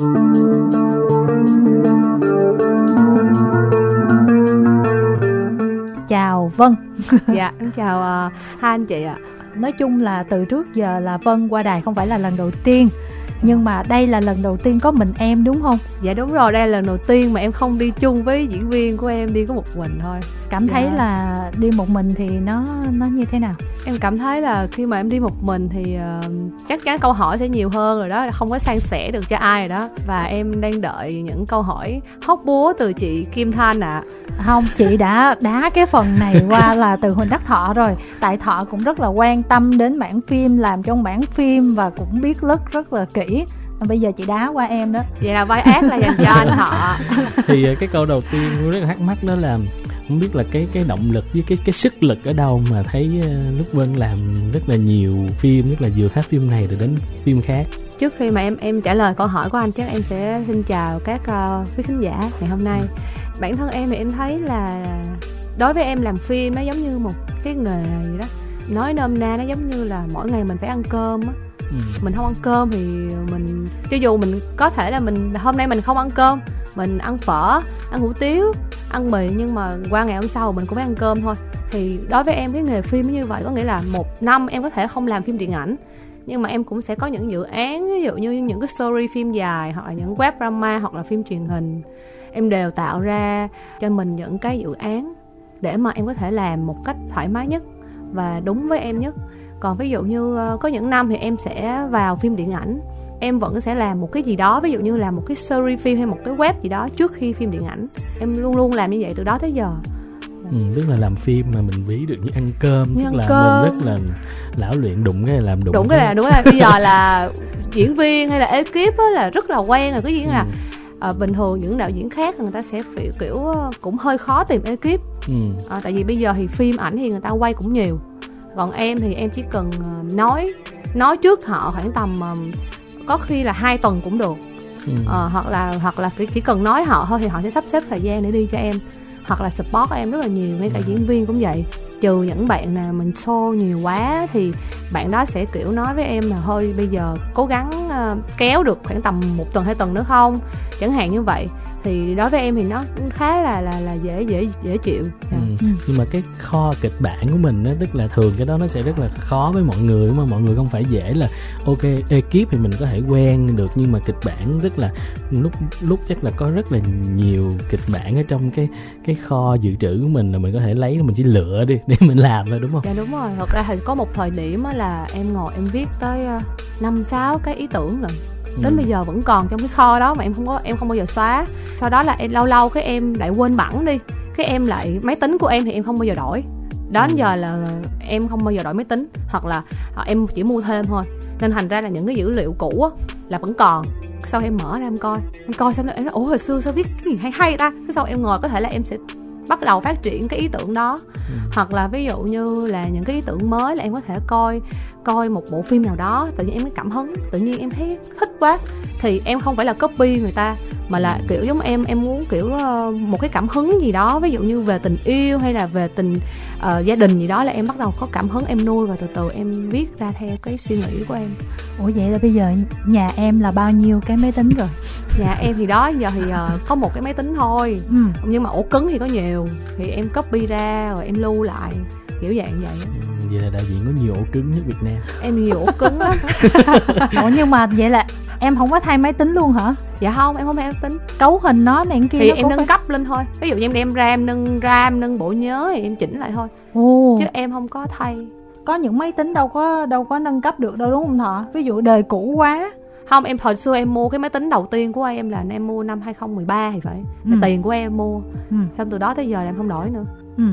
chào Vân. Dạ em chào uh, hai anh chị ạ. Nói chung là từ trước giờ là Vân qua đài không phải là lần đầu tiên nhưng mà đây là lần đầu tiên có mình em đúng không? Dạ đúng rồi đây là lần đầu tiên mà em không đi chung với diễn viên của em đi có một mình thôi. Cảm dạ. thấy là đi một mình thì nó nó như thế nào? Em cảm thấy là khi mà em đi một mình thì uh, chắc chắn câu hỏi sẽ nhiều hơn rồi đó không có san sẻ được cho ai rồi đó. Và em đang đợi những câu hỏi hóc búa từ chị Kim Thanh ạ. À. không chị đã đá cái phần này qua là từ Huỳnh Đắc Thọ rồi. Tại Thọ cũng rất là quan tâm đến mảng phim làm trong mảng phim và cũng biết rất rất là kỹ bây giờ chị đá qua em đó. Vậy là vai ác là dành cho anh họ. Thì ờ, cái câu đầu tiên rất là thắc mắc đó là không biết là cái cái động lực với cái cái sức lực ở đâu mà thấy ờ, lúc Vân làm rất là nhiều phim rất là vừa hát phim này rồi đến phim khác. Trước khi mà em em trả lời câu hỏi của anh chắc em sẽ xin chào các uh, quý khán giả ngày hôm nay. Bản thân em thì em thấy là đối với em làm phim nó giống như một cái nghề gì đó. Nói nôm na nó giống như là mỗi ngày mình phải ăn cơm á ừ. mình không ăn cơm thì mình, cho dù mình có thể là mình, hôm nay mình không ăn cơm, mình ăn phở, ăn hủ tiếu, ăn mì, nhưng mà qua ngày hôm sau mình cũng phải ăn cơm thôi. Thì đối với em, cái nghề phim như vậy có nghĩa là một năm em có thể không làm phim điện ảnh, nhưng mà em cũng sẽ có những dự án, ví dụ như những cái story phim dài hoặc là những web drama hoặc là phim truyền hình. Em đều tạo ra cho mình những cái dự án để mà em có thể làm một cách thoải mái nhất và đúng với em nhất còn ví dụ như ờ, có những năm thì em sẽ vào phim điện ảnh. Em vẫn sẽ làm một cái gì đó ví dụ như là một cái series phim hay một cái web gì đó trước khi phim điện ảnh. Em luôn luôn làm như vậy từ đó tới giờ. Ừ, tức là làm phim mà mình ví được như ăn cơm như tức ăn là cơm. mình rất là lão luyện đụng cái làm đụng đụng cái là đúng là bây giờ là diễn viên hay là ekip á là rất là quen rồi cái gì ừ. là à, bình thường những đạo diễn khác người ta sẽ kiểu, kiểu ờ, cũng hơi khó tìm ekip. Ừ. à, tại vì bây giờ thì phim ảnh thì người ta quay cũng nhiều còn em thì em chỉ cần nói nói trước họ khoảng tầm có khi là hai tuần cũng được. Ừ. à, hoặc là hoặc là chỉ, chỉ cần nói họ thôi thì họ sẽ sắp xếp thời gian để đi cho em. Hoặc là support em rất là nhiều ngay cả ừ. diễn viên cũng vậy. Trừ những bạn nào mình show nhiều quá thì bạn đó sẽ kiểu nói với em là thôi bây giờ cố gắng uh, kéo được khoảng tầm một tuần hai tuần nữa không? Chẳng hạn như vậy thì đối với em thì nó khá là là là dễ dễ dễ chịu. Ừ. Ừ. nhưng mà cái kho kịch bản của mình đó tức là thường cái đó nó sẽ rất là khó với mọi người mà mọi người không phải dễ là ok ekip thì mình có thể quen được nhưng mà kịch bản rất là lúc lúc chắc là có rất là nhiều kịch bản ở trong cái cái kho dự trữ của mình là mình có thể lấy mình chỉ lựa đi để mình làm thôi đúng không? Dạ đúng rồi. Thật ra thì có một thời điểm là em ngồi em viết tới ờ, năm sáu cái ý tưởng rồi đến ừ. bây giờ vẫn còn trong cái kho đó mà em không có em không bao giờ xóa. Sau đó là em lâu lâu cái em lại quên bẵng đi. Cái em lại máy tính của em thì em không bao giờ đổi. Đó đến ừ. giờ là em không bao giờ đổi máy tính hoặc là hoặc em chỉ mua thêm thôi. Nên thành ra là những cái dữ liệu cũ á, là vẫn còn. Sau em mở ra em coi em coi xong rồi em nói ủa hồi xưa sao viết cái gì hay hay ta? Cái sau em ngồi có thể là em sẽ bắt đầu phát triển cái ý tưởng đó. Ừ. hoặc là ví dụ như là những cái ý tưởng mới là em có thể coi coi một bộ phim nào đó tự nhiên em mới cảm hứng tự nhiên em thấy thích quá. Thì em không phải là copy người ta mà là kiểu giống em em muốn kiểu uh, một cái cảm hứng gì đó. Ví dụ như về tình yêu hay là về tình uh, gia đình gì đó là em bắt đầu có cảm hứng em nuôi và từ từ em viết ra theo cái suy nghĩ của em. Ủa vậy là bây giờ nhà em là bao nhiêu cái máy tính rồi? Nhà em thì đó giờ thì uh, có một cái máy tính thôi. Ừ. nhưng mà ổ cứng thì có nhiều. Thì em copy ra rồi em lưu lại kiểu dạng vậy ừ, vậy là đạo diễn có nhiều ổ cứng nhất Việt Nam. Em nhiều ổ cứng lắm ủa nhưng mà vậy là em không có thay máy tính luôn hả? Dạ không em không thay máy tính. Cấu hình nó này kia thì em nâng phải... cấp lên thôi. Ví dụ như em đem ram nâng ram nâng bộ nhớ thì em chỉnh lại thôi. Ồ. chứ em không có thay. Có những máy tính đâu có đâu có nâng cấp được đâu đúng không thọ ví dụ đời cũ quá. Không em thời xưa em mua cái máy tính đầu tiên của em là em mua năm 2013 thì phải. Ừ. tiền của em mua. Ừ. xong từ đó tới giờ là em không đổi nữa. Ừ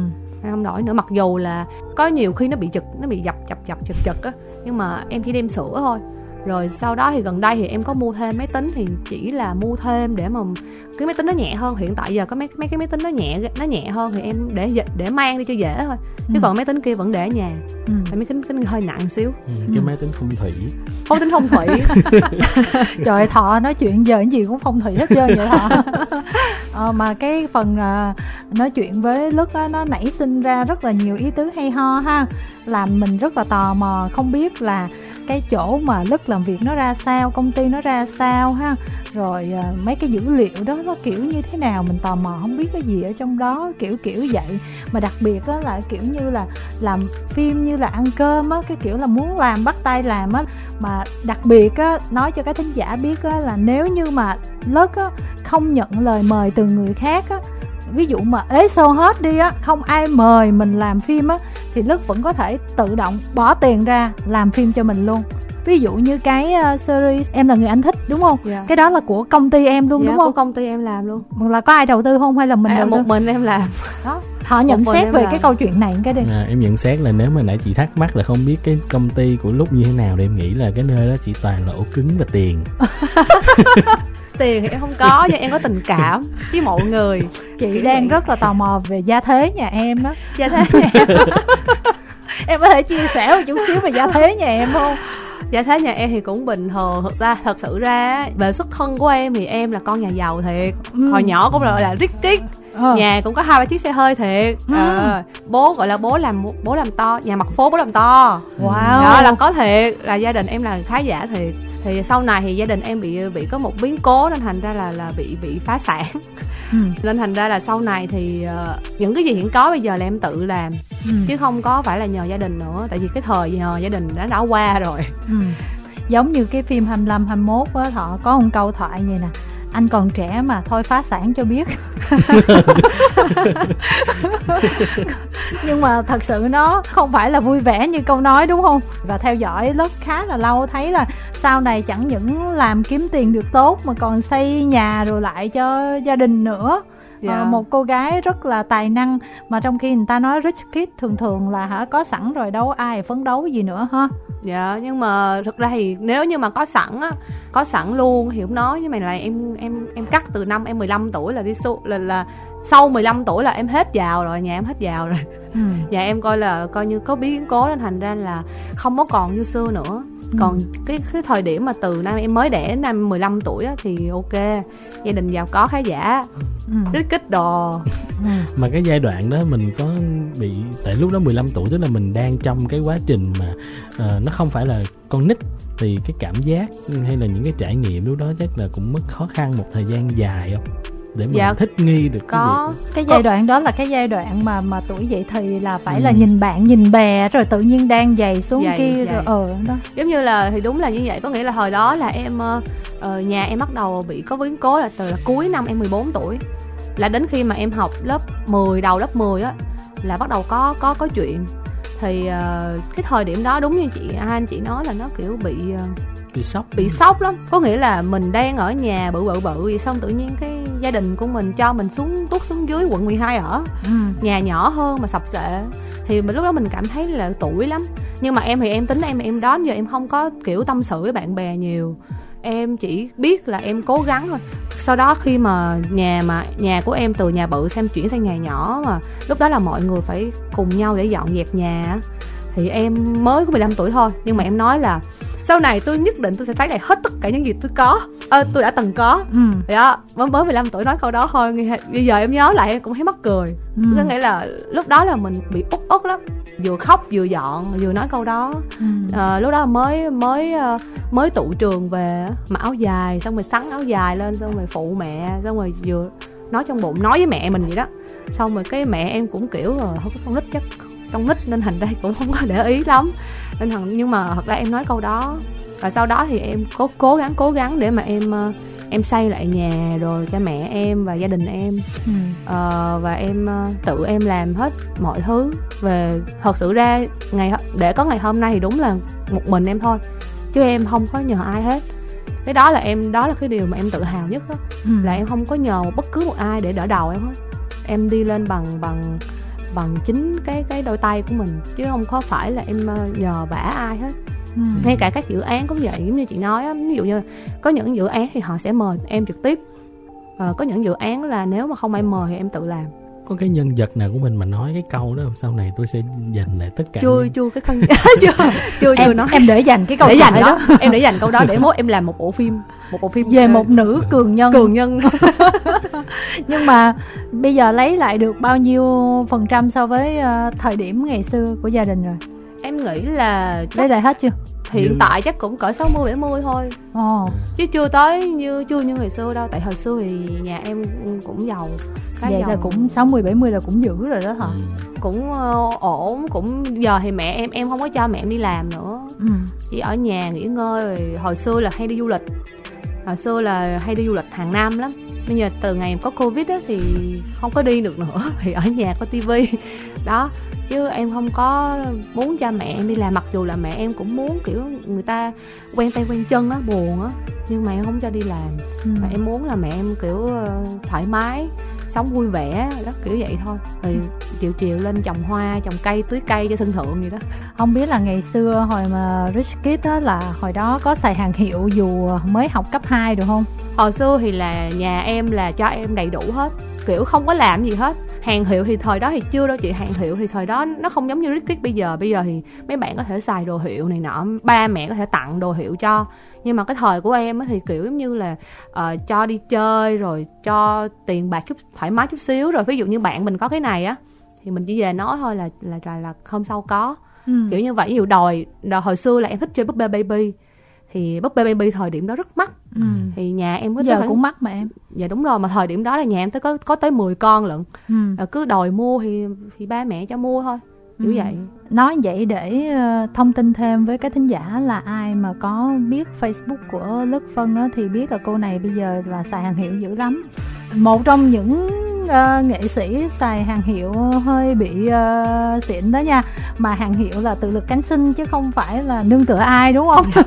không đổi nữa. Mặc dù là có nhiều khi nó bị giật, nó bị dập dập dập chật chật á, nhưng mà em chỉ đem sữa thôi rồi sau đó thì gần đây thì em có mua thêm máy tính thì chỉ là mua thêm để mà cái máy tính nó nhẹ hơn. Hiện tại giờ có mấy mấy cái máy tính nó nhẹ nó nhẹ hơn thì em để để mang đi cho dễ thôi. Chứ ừ. còn máy tính kia vẫn để ở nhà. Ừ. máy tính, tính hơi nặng xíu. Ừ, cái ừ. máy tính phong thủy. Phong tính phong thủy. Trời thọ nói chuyện giờ cái gì cũng phong thủy hết trơn vậy thọ. Ờ, mà cái phần uh, nói chuyện với lức á nó nảy sinh ra rất là nhiều ý tứ hay ho ha. Làm mình rất là tò mò không biết là cái chỗ mà đất làm việc nó ra sao, công ty nó ra sao ha. Rồi à, mấy cái dữ liệu đó, nó kiểu như thế nào, mình tò mò không biết cái gì ở trong đó, kiểu kiểu vậy. Mà đặc biệt đó là kiểu như là làm phim như là ăn cơm á, cái kiểu là muốn làm, bắt tay làm á. Mà đặc biệt á, nói cho các thính giả biết á là nếu như mà lớp á không nhận lời mời từ người khác á, ví dụ mà ế xô hết đi á, không ai mời mình làm phim á, thì lất vẫn có thể tự động bỏ tiền ra làm phim cho mình luôn ví dụ như cái uh, series em là người anh thích đúng không? Dạ. cái đó là của công ty em luôn dạ, đúng của không công ty em làm luôn. Là có ai đầu tư không hay là mình à, đầu một tư? mình em làm. Đó họ nhận mình xét về làm. cái câu chuyện này cái đi. À, em nhận xét là nếu mà nãy chị thắc mắc là không biết cái công ty của lúc như thế nào thì em nghĩ là cái nơi đó chỉ toàn là ổ cứng và tiền. Tiền thì em không có nhưng em có tình cảm với mọi người. Chị Kiểu đang vậy. rất là tò mò về gia thế nhà em đó gia thế nhà em. Em có thể chia sẻ một chút xíu về gia thế nhà em không Dạ thế nhà em thì cũng bình thường Thực ra thật sự ra về xuất thân của em thì em là con nhà giàu thiệt Ừ. Hồi nhỏ cũng gọi là rich kid Ờ. Nhà cũng có hai ba chiếc xe hơi thiệt Ừ. Ờ, Bố gọi là bố làm bố làm to Nhà mặt phố bố làm to wow Đó là có thiệt Là gia đình em là khá giả thiệt thì sau này thì gia đình em bị bị có một biến cố nên thành ra là là bị bị phá sản ừ. nên thành ra là sau này thì ờ, những cái gì hiện có bây giờ là em tự làm Ừ. chứ không có phải là nhờ gia đình nữa tại vì cái thời nhờ gia đình đã đã qua rồi Ừ. giống như cái phim 25 21 á họ có một câu thoại như nè anh còn trẻ mà thôi phá sản cho biết. Nhưng mà thật sự nó không phải là vui vẻ như câu nói đúng không? Và theo dõi lớp khá là lâu thấy là sau này chẳng những làm kiếm tiền được tốt mà còn xây nhà rồi lại cho gia đình nữa Dạ. Ờ, một cô gái rất là tài năng mà trong khi người ta nói rich kid thường thường là hả có sẵn rồi đâu ai phấn đấu gì nữa ha dạ nhưng mà thực ra thì nếu như mà có sẵn á có sẵn luôn thì không nói nhưng mà là em em em cắt từ năm em 15 tuổi là đi su là là sau 15 tuổi là em hết giàu rồi nhà em hết giàu rồi ừ. nhà em coi là coi như có biến cố nên thành ra là không có còn như xưa nữa còn cái cái thời điểm mà từ năm em mới đẻ đến năm 15 tuổi á, thì ok gia đình giàu có khá giả Ừ. rất kích đồ Ừ. mà cái giai đoạn đó mình có bị tại lúc đó 15 tuổi tức là mình đang trong cái quá trình mà ờ, nó không phải là con nít thì cái cảm giác hay là những cái trải nghiệm lúc đó chắc là cũng mất khó khăn một thời gian dài không để mình Dạ, thích nghi được cái có việc cái giai đoạn đó là cái giai đoạn mà mà tuổi dậy thì là phải là Ừ. nhìn bạn nhìn bè rồi tự nhiên đang dày xuống Dày, kia dày. rồi ờ đó. Giống như là thì đúng là như vậy. Có nghĩa là hồi đó là em ờ, ờ, nhà em bắt đầu bị có biến cố là từ là cuối năm em 14 tuổi. Là đến khi mà em học lớp 10 đầu lớp 10 á là bắt đầu có có có chuyện. Thì ờ, cái thời điểm đó đúng như chị hai anh chị nói là nó kiểu bị ờ, bị sốc bị sốc lắm. Có nghĩa là mình đang ở nhà bự bự bự vậy xong tự nhiên cái gia đình của mình cho mình xuống tuốt xuống dưới quận 12 ở. Ừ. nhà nhỏ hơn mà sập sệ. Thì mình lúc đó mình cảm thấy là tuổi lắm. Nhưng mà em thì em tính em em đó giờ em không có kiểu tâm sự với bạn bè nhiều. Em chỉ biết là em cố gắng thôi. Sau đó khi mà nhà mà nhà của em từ nhà bự xem chuyển sang nhà nhỏ mà lúc đó là mọi người phải cùng nhau để dọn dẹp nhà. Á, thì em mới có 15 tuổi thôi nhưng mà em nói là sau này tôi nhất định tôi sẽ lấy lại hết tất cả những gì tôi có. Ờ, tôi đã từng có. Ừ. Đó mới mới 15 tuổi nói câu đó thôi. Bây giờ em nhớ lại em cũng thấy mắc cười. Ừ. có nghĩa là lúc đó là mình bị út út lắm. Vừa khóc vừa dọn vừa nói câu đó. Ừ. Ờ, lúc đó mới mới ờ, mới tụ trường về mặc áo dài xong rồi sắn áo dài lên xong rồi phụ mẹ xong rồi vừa nói trong bụng nói với mẹ mình vậy đó. Xong rồi cái mẹ em cũng kiểu rồi không có con nít chắc trong nít nên thành ra cũng không có để ý lắm nên thằng nhưng mà thật ra em nói câu đó và sau đó thì em cố cố gắng cố gắng để mà em ờ, em xây lại nhà rồi cho mẹ em và gia đình em Ừ. Ờ, và em ờ, tự em làm hết mọi thứ về thật sự ra ngày để có ngày hôm nay thì đúng là một mình em thôi chứ em không có nhờ ai hết cái đó là em đó là cái điều mà em tự hào nhất đó, Ừ. là em không có nhờ bất cứ một ai để đỡ đầu em hết em đi lên bằng bằng bằng chính cái cái đôi tay của mình chứ không có phải là em ờ, nhờ vả ai hết. Ừ. ngay cả các dự án cũng vậy giống như chị nói á, ví dụ như có những dự án thì họ sẽ mời em trực tiếp Ờ, có những dự án là nếu mà không ai mời thì em tự làm. Có cái nhân vật nào của mình mà nói cái câu đó không? sau này tôi sẽ dành lại tất cả chưa những- chưa cái thân chưa chưa chưa em nói em để dành cái câu để dành thoại đó. Em để dành câu đó để mốt em làm một bộ phim một bộ phim về ờ, một nữ cường nhân. Cường nhân. Nhưng mà bây giờ lấy lại được bao nhiêu phần trăm so với ờ, thời điểm ngày xưa của gia đình rồi? Em nghĩ là lấy chắc lại hết chưa? Hiện Nhưng- tại chắc cũng cỡ 60 70 thôi. Ồ. Chứ chưa tới như chưa như hồi xưa đâu. Tại hồi xưa thì nhà em cũng giàu khá vậy giàu. là cũng 60 70 là cũng dữ rồi đó hả? Ừ. cũng ờ, ổn. Cũng giờ thì mẹ em em không có cho mẹ em đi làm nữa. Ừ. chỉ ở nhà nghỉ ngơi. Rồi hồi xưa là hay đi du lịch hồi xưa là hay đi du lịch hàng năm lắm. Bây giờ từ ngày có covid á thì không có đi được nữa thì ở nhà có tivi đó chứ em không có muốn cho mẹ em đi làm. Mặc dù là mẹ em cũng muốn kiểu người ta quen tay quen chân á buồn á nhưng mà em không cho đi làm. Ừ. và em muốn là mẹ em kiểu ờ, thoải mái sống vui vẻ đó kiểu vậy thôi. Rồi chiều chiều lên trồng hoa trồng cây tưới cây cho sân thượng gì đó. Không biết là ngày xưa hồi mà Rich Kid á là hồi đó có xài hàng hiệu dù mới học cấp 2 được không? Hồi xưa thì là nhà em là cho em đầy đủ hết kiểu không có làm gì hết. Hàng hiệu thì thời đó thì chưa đâu chị hàng hiệu thì thời đó nó không giống như Rickit bây giờ. Bây giờ thì mấy bạn có thể xài đồ hiệu này nọ ba mẹ có thể tặng đồ hiệu cho nhưng mà cái thời của em thì kiểu giống như là ờ, cho đi chơi rồi cho tiền bạc chút thoải mái chút xíu rồi ví dụ như bạn mình có cái này á thì mình chỉ về nói thôi là là là, là hôm sau có ừ. kiểu như vậy ví dụ đòi, đòi hồi xưa là em thích chơi búp bê baby thì búp bê baby thời điểm đó rất mắc Ừ. thì nhà em có giờ tới- cũng mắc mà em dạ đúng rồi mà thời điểm đó là nhà em tới có có tới 10 con lận ừ. Cứ đòi mua thì thì ba mẹ cho mua thôi kiểu Ừ. vậy. Nói vậy để ờ, thông tin thêm với các thính giả là ai mà có biết Facebook của Lức Phân á, thì biết là cô này bây giờ là xài hàng hiệu dữ lắm. Một trong những ờ, nghệ sĩ xài hàng hiệu hơi bị ờ, xịn đó nha. Mà hàng hiệu là tự lực cánh sinh chứ không phải là nương tựa ai đúng không?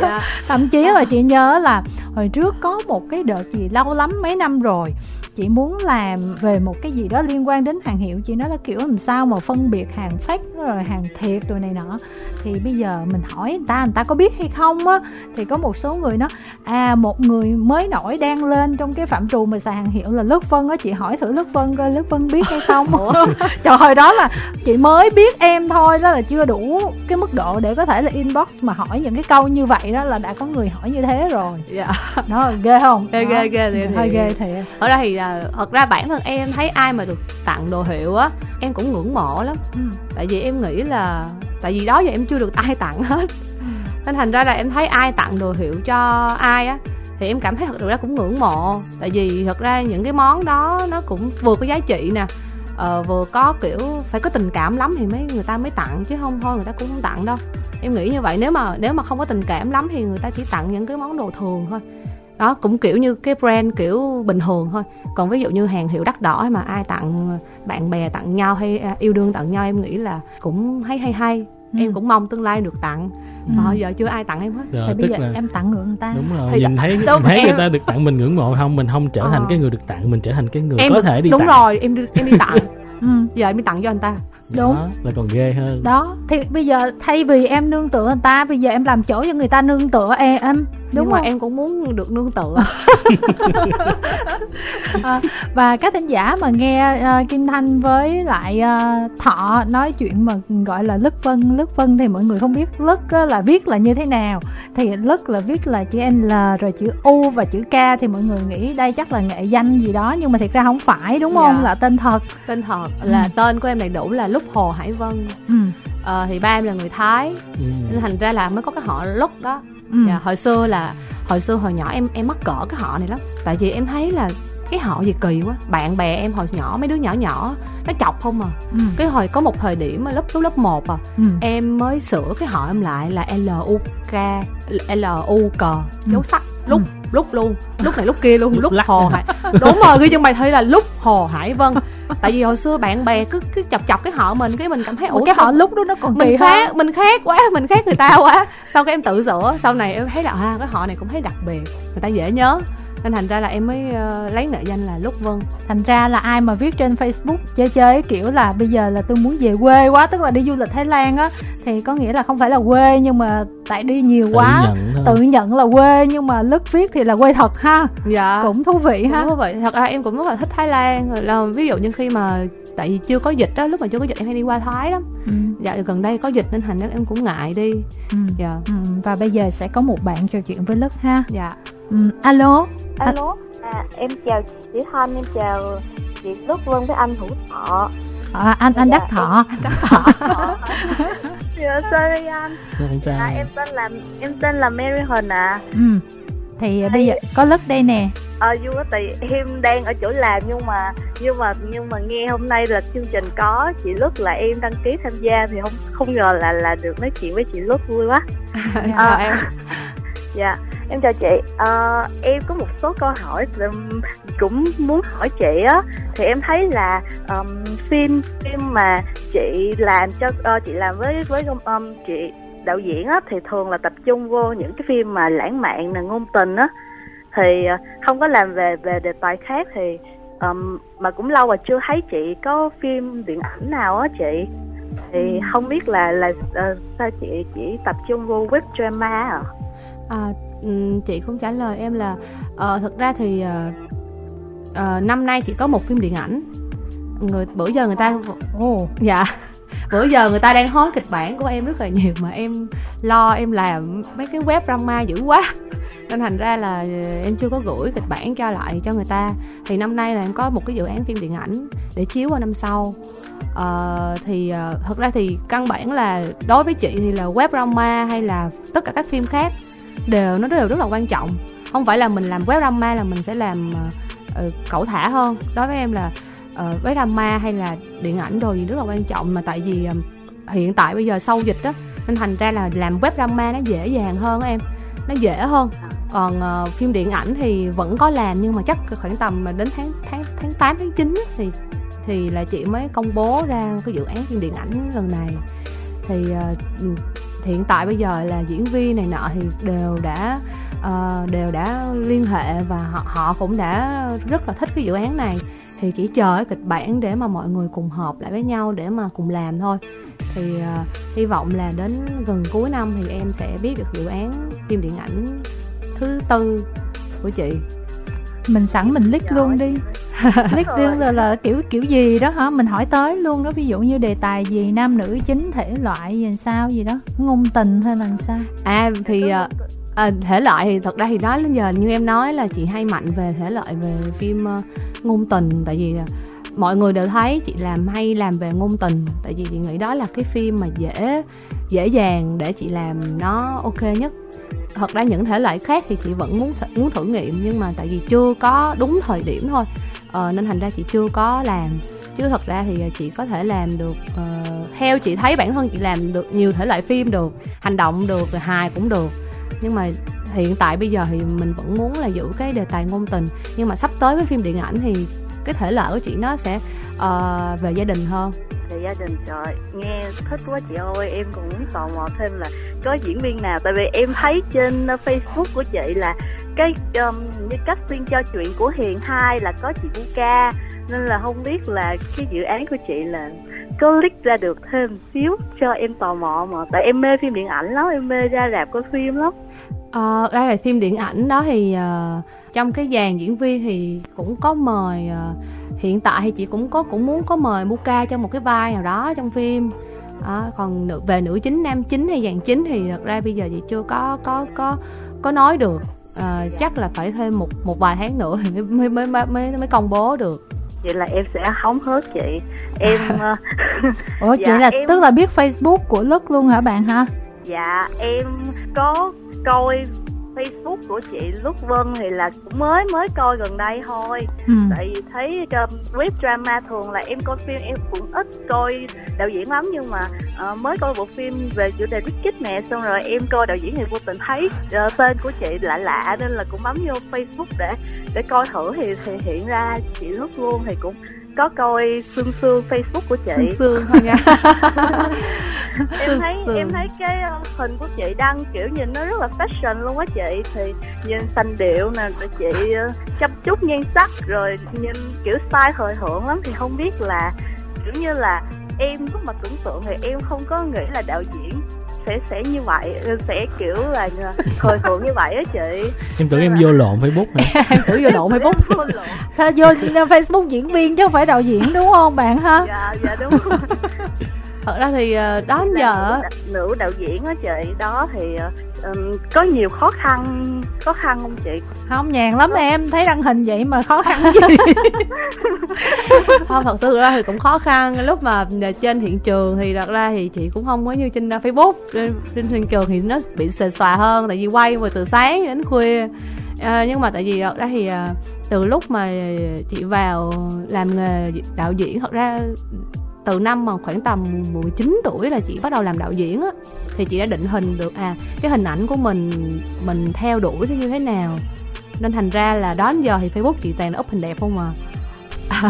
Dạ. Thậm chí là chị nhớ là hồi trước có một cái đợt gì lâu lắm mấy năm rồi chị muốn làm về một cái gì đó liên quan đến hàng hiệu. Chị nói là kiểu làm sao mà phân biệt hàng fake rồi hàng thiệt rồi này nọ. Thì bây giờ mình hỏi người ta người ta có biết hay không á? Thì có một số người nói à một người mới nổi đang lên trong cái phạm trù mà xài hàng hiệu là lướt phân á. Chị hỏi thử lướt phân coi lướt phân biết hay không? Trời hồi đó là chị mới biết em thôi đó là chưa đủ cái mức độ để có thể là inbox mà hỏi những cái câu như vậy đó là đã có người hỏi như thế rồi. Dạ. Nó ghê không? Ghê, ghê, ghê, ghê, hơi ghê. thiệt. Thật ra thì là thật ra bản thân em thấy ai mà được tặng đồ hiệu á em cũng ngưỡng mộ lắm. Ừ tại vì em nghĩ là tại vì đó giờ em chưa được ai tặng hết. Nên thành ra là em thấy ai tặng đồ hiệu cho ai á thì em cảm thấy thật ra cũng ngưỡng mộ. Tại vì thật ra những cái món đó nó cũng vừa có giá trị nè ờ, vừa có kiểu phải có tình cảm lắm thì mới người ta mới tặng chứ không thôi người ta cũng không tặng đâu. Em nghĩ như vậy nếu mà nếu mà không có tình cảm lắm thì người ta chỉ tặng những cái món đồ thường thôi đó cũng kiểu như cái brand kiểu bình thường thôi. Còn ví dụ như hàng hiệu đắt đỏ mà ai tặng bạn bè tặng nhau hay à, yêu đương tặng nhau em nghĩ là cũng hay hay hay. Ừ. em cũng mong tương lai được tặng. Ừ. mà giờ chưa ai tặng em hết. Rồi, thì bây giờ là em tặng ngược người ta. đúng rồi Thì nhìn thấy đúng, thấy em- người ta được tặng mình ngưỡng mộ không? Mình không trở thành Ờ. cái người được tặng mình trở thành cái người em có được- thể đi đúng tặng. rồi em đi, em đi tặng. Ừ. giờ em đi tặng cho anh ta đúng. Đó, là còn ghê hơn. Đó thì bây giờ thay vì em nương tựa người ta bây giờ em làm chỗ cho người ta nương tựa em. Đúng nhưng mà không? em cũng muốn được nương tựa. À, và các thính giả mà nghe ờ, Kim Thanh với lại ờ, Thọ nói chuyện mà gọi là lức vân lức vân thì mọi người không biết lức á là viết là như thế nào. Thì lức là viết là chữ L rồi chữ U và chữ K thì mọi người nghĩ đây chắc là nghệ danh gì đó nhưng mà thiệt ra không phải đúng không? Dạ. là tên thật. Tên thật là tên của em đầy đủ là lúc hồ hải vân ừ. ờ, thì ba em là người thái ừ. nên thành ra là mới có cái họ lúc đó Ừ. Dạ, hồi xưa là hồi xưa hồi nhỏ em em mắc cỡ cái họ này lắm tại vì em thấy là cái họ gì kỳ quá. Bạn bè em hồi nhỏ mấy đứa nhỏ nhỏ nó chọc không à. Ừ. cái hồi có một thời điểm mà lớp lúc lớp 1 à Ừ. em mới sửa cái họ em lại là l u k l u c dấu sắc lúc lúc luôn lúc này lúc kia luôn Lúc hồ hải. Đúng rồi ghi trong bài thi là lúc hồ hải vân tại vì hồi xưa bạn bè cứ cứ chọc chọc cái họ mình cái mình cảm thấy Ủa, cái họ lúc đó nó còn kỳ mình hơn? khác mình khác quá mình khác người ta quá. Sau cái em tự sửa sau này em thấy là à, cái họ này cũng thấy đặc biệt người ta dễ nhớ nên thành ra là em mới ờ, lấy nợ danh là lúc vân. Thành ra là ai mà viết trên facebook chơi chơi kiểu là bây giờ là tôi muốn về quê quá tức là đi du lịch thái lan á thì có nghĩa là không phải là quê nhưng mà tại đi nhiều tự quá nhận tự nhận là quê nhưng mà lướt viết thì là quê thật ha. Dạ. Cũng thú vị ha. Như vậy thật ra em cũng rất là thích thái lan. Rồi là ví dụ như khi mà tại vì chưa có dịch đó lúc mà chưa có dịch em hay đi qua thái lắm. Ừ. dạ gần đây có dịch nên thành ra em cũng ngại đi. Ừ. dạ. Ừ. và bây giờ sẽ có một bạn trò chuyện với lức ha. Dạ ừ. alo? Alo, à, em chào chị Thanh, em chào chị Đức Vân với anh Hữu Thọ. à, anh anh Dạ, đắc thọ. dạ sorry anh. Dạ em tên là em tên là Mary Huỳnh ạ. Ừ thì bây giờ có lức đây nè. Ờ vui quá tại em đang ở chỗ làm nhưng mà nhưng mà nhưng mà nghe hôm nay là chương trình có chị Lút là em đăng ký tham gia thì không không ngờ là là được nói chuyện với chị Lút vui quá. Chào Ờ, em. Dạ em chào chị. Ờ, em có một số câu hỏi cũng muốn hỏi chị á. Thì em thấy là ừm, phim phim mà chị làm cho ờ, chị làm với với um, chị đạo diễn á thì thường là tập trung vô những cái phim mà lãng mạn là ngôn tình á. Thì ờ, không có làm về về đề tài khác thì ừm, mà cũng lâu rồi chưa thấy chị có phim điện ảnh nào á chị. Thì không biết là là ờ, sao chị chỉ tập trung vô web drama à à, ừm, chị cũng trả lời em là ờ, thực ra thì ờ, ờ, năm nay chỉ có một phim điện ảnh. Người bữa giờ người ta ồ dạ. Bữa giờ người ta đang hot kịch bản của em rất là nhiều mà em lo em làm mấy cái web drama dữ quá. Nên thành ra là em chưa có gửi kịch bản cho lại cho người ta. Thì năm nay là em có một cái dự án phim điện ảnh để chiếu vào năm sau. Ờ, thì ờ, thật ra thì căn bản là đối với chị thì là web drama hay là tất cả các phim khác đều nó đều rất là quan trọng. Không phải là mình làm web drama là mình sẽ làm ờ, ờ, cẩu thả hơn. Đối với em là uh, với drama hay là điện ảnh đồ gì rất là quan trọng mà tại vì ừm, hiện tại bây giờ sau dịch á nên thành ra là làm web drama nó dễ dàng hơn em. Nó dễ hơn. Còn ờ, phim điện ảnh thì vẫn có làm nhưng mà chắc khoảng tầm mà đến tháng tháng tháng 8 tháng 9 á, thì thì là chị mới công bố ra cái dự án phim điện ảnh lần này. Thì ờ, ừ, hiện tại bây giờ là diễn viên này nọ thì đều đã uh, đều đã liên hệ và họ họ cũng đã rất là thích cái dự án này. Thì chỉ chờ cái kịch bản để mà mọi người cùng hợp lại với nhau để mà cùng làm thôi. Thì uh, hy vọng là đến gần cuối năm thì em sẽ biết được dự án phim điện ảnh thứ tư của chị. Mình sẵn mình list luôn đi. Rồi. luôn là, là kiểu kiểu gì đó hả? Mình hỏi tới luôn đó ví dụ như đề tài gì nam nữ chính thể loại gì sao gì đó ngôn tình hay là sao? À thì ờ, À, thể loại thì thật ra thì nói đến giờ như em nói là chị hay mạnh về thể loại về phim ờ, ngôn tình. Tại vì ờ, mọi người đều thấy chị làm hay làm về ngôn tình. Tại vì chị nghĩ đó là cái phim mà dễ dễ dàng để chị làm nó ok nhất thật ra những thể loại khác thì chị vẫn muốn th- muốn thử nghiệm nhưng mà tại vì chưa có đúng thời điểm thôi. Ờ, nên thành ra chị chưa có làm. Chứ thật ra thì ờ, chị có thể làm được uh, theo chị thấy bản thân chị làm được nhiều thể loại phim được hành động được rồi hài cũng được. Nhưng mà hiện tại bây giờ thì mình vẫn muốn là giữ cái đề tài ngôn tình. Nhưng mà sắp tới với phim điện ảnh thì cái thể loại của chị nó sẽ uh, về gia đình hơn về gia đình trời nghe thích quá chị ơi em cũng tò mò thêm là có diễn viên nào? Tại vì em thấy trên ờ, facebook của chị là cái um, như casting cho chuyện của hiền hai là có chị Buka nên là không biết là cái dự án của chị là có ra được thêm xíu cho em tò mò mà. Tại em mê phim điện ảnh lắm em mê ra rạp coi phim lắm. Ờ, đây là phim điện ảnh đó thì uh, trong cái dàn diễn viên thì cũng có mời uh, hiện tại thì chị cũng có cũng muốn có mời Muka cho một cái vai nào đó trong phim. À, còn nữ, về nữ chính nam chính hay dàn chính thì thật ra bây giờ chị chưa có có có có nói được. À, chắc là phải thêm một một vài tháng nữa thì mới mới mới mới, mới công bố được vậy là em sẽ hóng hớt chị. Em uh, ủa chị Dạ, là em- tức là biết facebook của lức luôn hả bạn hả Dạ em có coi Facebook của chị Lúc Vân thì là cũng mới mới coi gần đây thôi ừ. Tại vì thấy um, web drama thường là em coi phim em cũng ít coi đạo diễn lắm Nhưng mà ờ, mới coi bộ phim về chủ đề Wicked nè Xong rồi em coi đạo diễn thì vô tình thấy ờ, tên của chị lạ lạ Nên là cũng bấm vô Facebook để để coi thử thì, thì hiện ra chị Lúc luôn thì cũng có coi xương xương Facebook của chị? Xương xương thôi nha. Em thấy sườn. em thấy cái ờ, hình của chị đăng kiểu nhìn nó rất là fashion luôn á chị. Thì nhìn xanh điệu nè rồi chị ờ, chăm chút nhan sắc rồi nhìn kiểu style thời thượng lắm thì không biết là kiểu như là em lúc mà tưởng tượng thì em không có nghĩ là đạo diễn sẽ sẽ như vậy sẽ kiểu là thời thượng như vậy á chị. Em tưởng em vô lộn facebook hả? Em thử vô lộn facebook. Vô lộn. Sao vô Facebook diễn viên chứ không phải đạo diễn đúng không bạn ha? Dạ dạ đúng thật ra thì ờ, đó giờ nữ, đạo- diễn á chị đó thì ờ, ừm, có nhiều khó khăn khó khăn không chị? Không nhàn lắm em thấy đăng hình vậy mà khó khăn gì. Không thật sự ra thì cũng khó khăn lúc mà trên hiện trường thì thật ra thì chị cũng không có như trên Facebook. Trên, trên hiện trường thì nó bị xề xòa hơn tại vì quay rồi từ sáng đến khuya. À, nhưng mà tại vì thật ra thì từ lúc mà chị vào làm nghề đạo diễn thật ra từ năm mà khoảng tầm 19 tuổi là chị bắt đầu làm đạo diễn á. Thì chị đã định hình được à cái hình ảnh của mình mình theo đuổi như thế nào. Nên thành ra là đó đến giờ thì Facebook chị toàn là up hình đẹp không à.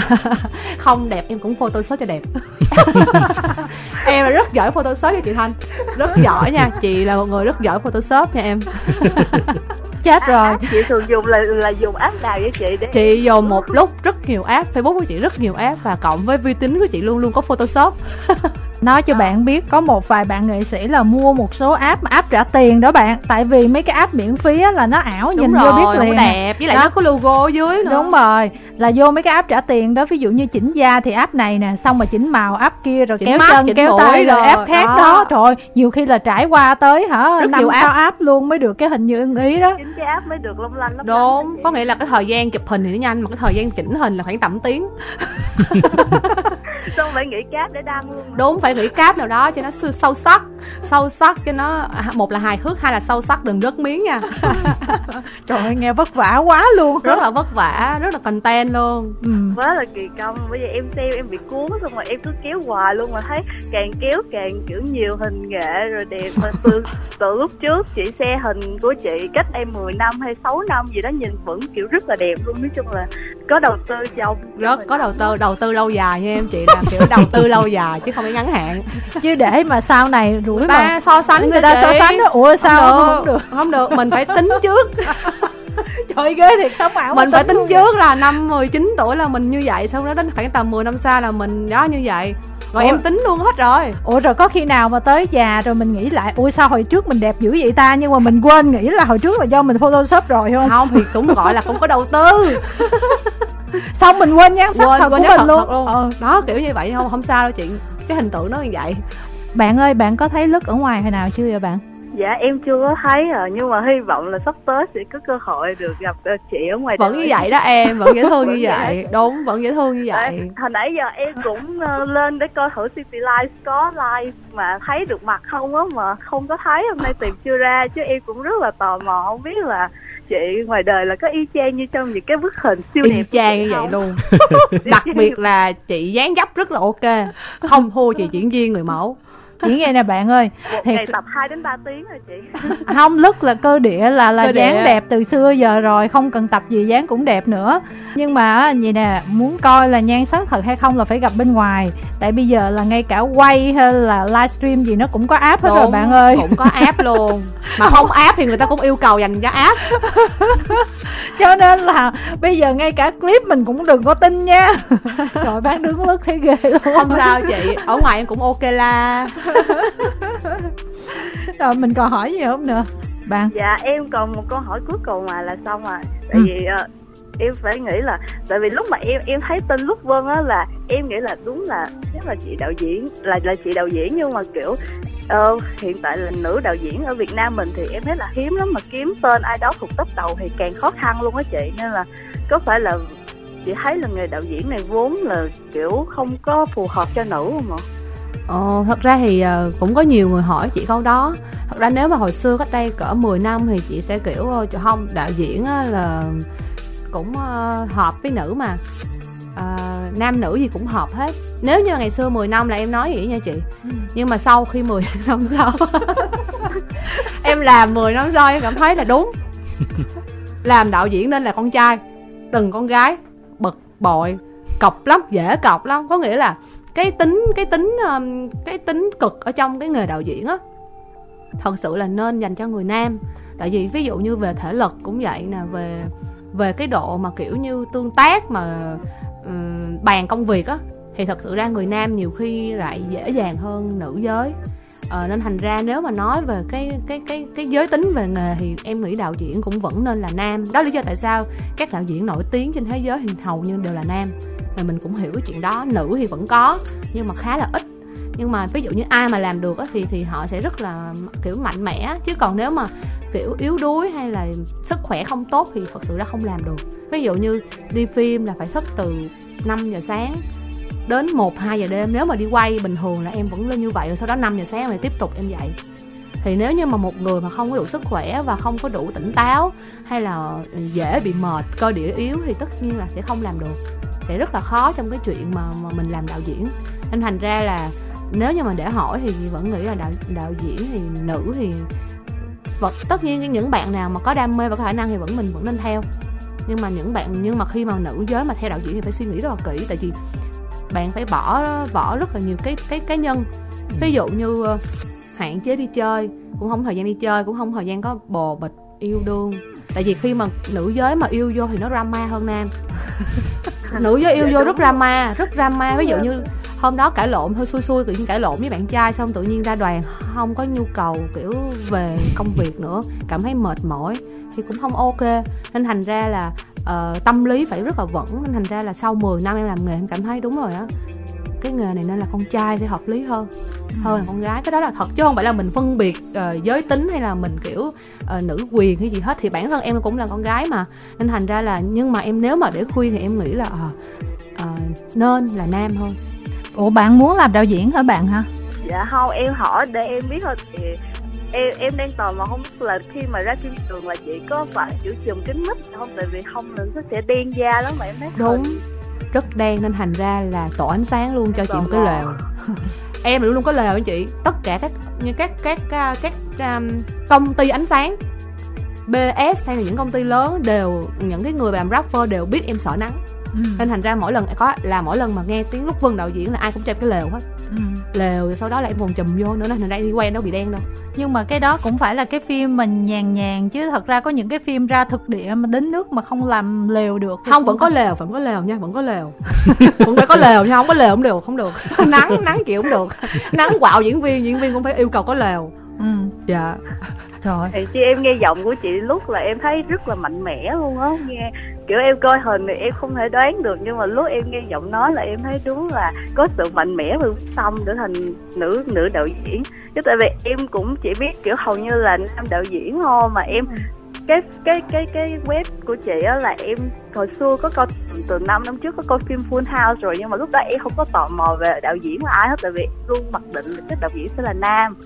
Không, đẹp em cũng photoshop cho đẹp. Em là rất giỏi photoshop cho chị thanh. Rất giỏi nha, chị là một người rất giỏi photoshop nha em. chết rồi. App chị thường dùng là là dùng app nào với chị? Để chị dùng một lúc rất nhiều app facebook của chị rất nhiều app và cộng với vi tính của chị luôn luôn có photoshop nói cho bạn biết có một vài bạn nghệ sĩ là mua một số app mà app trả tiền đó bạn. Tại vì mấy cái app miễn phí á là nó ảo nhìn đúng vô rồi biết không liền đẹp với lại Đó. nó có logo ở dưới nữa. Đúng rồi là vô mấy cái app trả tiền đó ví dụ như chỉnh da thì app này nè xong mà chỉnh màu app kia rồi Chỉnh kéo mắt, chân chỉnh kéo tay rồi rồi, app khác đó. đó. trời nhiều khi là trải qua tới hả Rất năm nhiều sáu app. luôn mới được cái hình như ưng ý đó. Chính cái app mới được long lanh lấp lánh đúng có nghĩa là cái thời gian chụp hình thì nó nhanh mà cái thời gian chỉnh hình là khoảng tầm tiếng xong phải nghĩ cái app để đăng luôn đúng phải nghĩ cáp nào đó cho nó sư- sâu sắc. Sâu sắc cho nó à, một là hài hước hai là sâu sắc đừng rớt miếng nha. Trời ơi nghe vất vả quá luôn. Rất là vất vả rất là content luôn. Ừ. quá là kỳ công. Bây giờ em xem em bị cuốn xong rồi em cứ kéo hoài luôn mà thấy càng kéo càng kiểu nhiều hình nghệ rồi đẹp. Mà từ từ lúc trước chị xe hình của chị cách em 10 năm hay 6 năm gì đó nhìn vẫn kiểu rất là đẹp luôn. Nói chung là có đầu tư trong rất có đầu tư đầu tư lâu dài nha em chị là kiểu đầu tư lâu dài chứ không phải ngắn hạn. Chứ để mà sau này rủi người mà so sánh người ta so sánh đó ủa sao không không được được. không được mình phải tính trước. Trời ghê thiệt sống ảo mình phải tính luôn trước là năm 19 tuổi là mình như vậy xong đó đến khoảng tầm 10 năm sau là mình đó như vậy. Rồi em tính luôn hết rồi. Ủa rồi có khi nào mà tới già rồi mình nghĩ lại Ui sao hồi trước mình đẹp dữ vậy ta? Nhưng mà mình quên nghĩ là hồi trước là do mình photoshop rồi không? Không thì cũng gọi là không có đầu tư Xong mình quên nhan sắc quên thật quên của mình thật, luôn, thật luôn. Ờ. đó kiểu như vậy không không sao đâu chị. Cái hình tượng nó như vậy. Bạn ơi bạn có thấy lức ở ngoài hồi nào chưa vậy bạn? Dạ em chưa có thấy à nhưng mà hy vọng là sắp tới sẽ có cơ hội được gặp ờ, chị ở ngoài vẫn đời. như vậy đó em vẫn dễ thương như vậy. vậy. Đúng vẫn dễ thương như vậy. Đấy, hồi nãy giờ em cũng ờ, lên để coi thử City Life có live mà thấy được mặt không á mà không có thấy hôm nay tìm chưa ra chứ em cũng rất là tò mò không biết là chị ngoài đời là có y chang như trong những cái bức hình siêu đẹp y của chang như vậy luôn. Đặc biệt là chị dáng dấp rất là ok. Không thua chị diễn viên người mẫu Chỉ nghe nè bạn ơi. Một Thiệt ngày tập 2 đến 3 tiếng rồi chị. Không lức là cơ địa là là Cơ địa. dáng đẹp từ xưa giờ rồi không cần tập gì dáng cũng đẹp nữa. Nhưng mà á, vậy nè muốn coi là nhan sắc thật hay không là phải gặp bên ngoài. Tại bây giờ là ngay cả quay hay là livestream gì nó cũng có app hết rồi Đúng, bạn ơi. cũng có app luôn. Mà không app thì người ta cũng yêu cầu dành cho app. Cho nên là bây giờ ngay cả clip mình cũng đừng có tin nha. Rồi bán đứng lức thấy ghê luôn. Không sao chị ở ngoài em cũng ok la rồi mình còn hỏi gì không nữa bạn dạ em còn một câu hỏi cuối cùng mà là xong rồi tại Ừ. vì ờ, em phải nghĩ là tại vì lúc mà em em thấy tên lúc vân á là em nghĩ là đúng là chắc là chị đạo diễn là là chị đạo diễn nhưng mà kiểu ờ, hiện tại là nữ đạo diễn ở Việt Nam mình thì em thấy là hiếm lắm mà kiếm tên ai đó thuộc top đầu thì càng khó khăn luôn á chị nên là có phải là chị thấy là nghề đạo diễn này vốn là kiểu không có phù hợp cho nữ không ạ? Ờ, thật ra thì ờ, cũng có nhiều người hỏi chị câu đó. Thật ra nếu mà hồi xưa cách đây cỡ 10 năm thì chị sẽ kiểu ờ, "Trời không đạo diễn á, là cũng ờ, hợp với nữ mà. Ờ, nam nữ gì cũng hợp hết. Nếu như ngày xưa 10 năm là em nói vậy nha chị. Nhưng mà sau khi 10 năm sau em làm 10 năm sau em cảm thấy là đúng. Làm đạo diễn nên là con trai từng con gái bực bội cọc lắm dễ cọc lắm. Có nghĩa là cái tính cái tính um, cái tính cực ở trong cái nghề đạo diễn á thật sự là nên dành cho người nam. Tại vì ví dụ như về thể lực cũng vậy nè về về cái độ mà kiểu như tương tác mà um, bàn công việc á thì thật sự ra người nam nhiều khi lại dễ dàng hơn nữ giới. À, nên thành ra nếu mà nói về cái cái cái cái giới tính về nghề thì em nghĩ đạo diễn cũng vẫn nên là nam. Đó là lý do tại sao các đạo diễn nổi tiếng trên thế giới thì hầu như đều là nam và mình cũng hiểu cái chuyện đó, nữ thì vẫn có, nhưng mà khá là ít. Nhưng mà ví dụ như ai mà làm được á thì thì họ sẽ rất là kiểu mạnh mẽ, chứ còn nếu mà kiểu yếu đuối hay là sức khỏe không tốt thì thật sự là không làm được. Ví dụ như đi phim là phải thức từ 5 giờ sáng đến 1 2 giờ đêm. Nếu mà đi quay bình thường là em vẫn lên như vậy, rồi sau đó 5 giờ sáng lại tiếp tục em dậy. Thì nếu như mà một người mà không có đủ sức khỏe và không có đủ tỉnh táo hay là dễ bị mệt, cơ địa yếu thì tất nhiên là sẽ không làm được sẽ rất là khó trong cái chuyện mà, mà mình làm đạo diễn. Nên thành ra là nếu như mà để hỏi thì vẫn nghĩ là đạo đạo diễn thì nữ thì vật tất nhiên những bạn nào mà có đam mê và có khả năng thì vẫn mình vẫn nên theo. Nhưng mà những bạn nhưng mà khi mà nữ giới mà theo đạo diễn thì phải suy nghĩ rất là kỹ tại vì bạn phải bỏ bỏ rất là nhiều cái cái cá nhân. Ví dụ như ờ, hạn chế đi chơi cũng không thời gian đi chơi cũng không thời gian có bồ bịch yêu đương. Tại vì khi mà nữ giới mà yêu vô thì nó drama hơn nam nữ giới yêu vô rất drama rất drama. Ví dụ như hôm đó cãi lộn thôi xui xui tự nhiên cãi lộn với bạn trai xong tự nhiên ra đoàn không có nhu cầu kiểu về công việc nữa cảm thấy mệt mỏi thì cũng không ok. Nên thành ra là uh, tâm lý phải rất là vững nên thành ra là sau 10 năm em làm nghề em cảm thấy đúng rồi á cái nghề này nên là con trai sẽ hợp lý hơn hơn là con gái. Cái đó là thật chứ không phải là mình phân biệt uh, giới tính hay là mình kiểu uh, nữ quyền hay gì hết. Thì bản thân em cũng là con gái mà nên thành ra là nhưng mà em nếu mà để khuyên thì em nghĩ là uh, uh, nên là nam hơn. Ủa bạn muốn làm đạo diễn hả bạn hả? Dạ không em hỏi để em biết thôi. Thì em em đang tò mò không biết là khi mà ra phim trường là chị có phải chữ chùm kính mít không? Tại vì không nó sẽ đen da lắm mà em thấy đúng rất đen nên thành ra là tổ ánh sáng luôn cho chị một cái lều. Em luôn luôn có lều với chị. Tất cả các như các các các, các um, công ty ánh sáng BS hay là những công ty lớn đều những cái người làm rapper đều biết em sợ nắng ừ. nên thành ra mỗi lần có là mỗi lần mà nghe tiếng lúc vân đạo diễn là ai cũng treo cái lều hết. Ừ. lều rồi sau đó là em còn chùm vô nữa nên thành ra đi quen nó bị đen đâu. Nhưng mà cái đó cũng phải là cái phim mình nhàn nhàn chứ thật ra có những cái phim ra thực địa mà đến nước mà không làm lều được không vẫn có lều vẫn có lều nha vẫn có lều. Vẫn phải có lều nha không có lều không được không được. Nắng nắng chịu không được. Nắng quạo diễn viên diễn viên cũng phải yêu cầu có lều. Ừ. Dạ. Rồi thì chị em nghe giọng của chị lúc là em thấy rất là mạnh mẽ luôn á nghe kiểu em coi hình thì em không thể đoán được nhưng mà lúc em nghe giọng nói là em thấy đúng là có sự mạnh mẽ và tâm để thành nữ nữ đạo diễn. Chứ tại vì em cũng chỉ biết kiểu hầu như là nam đạo diễn thôi mà em cái cái cái cái web của chị á là em hồi xưa có coi từ năm năm trước có coi phim Full House rồi nhưng mà lúc đó em không có tò mò về đạo diễn là ai hết tại vì luôn mặc định là cái đạo diễn sẽ là nam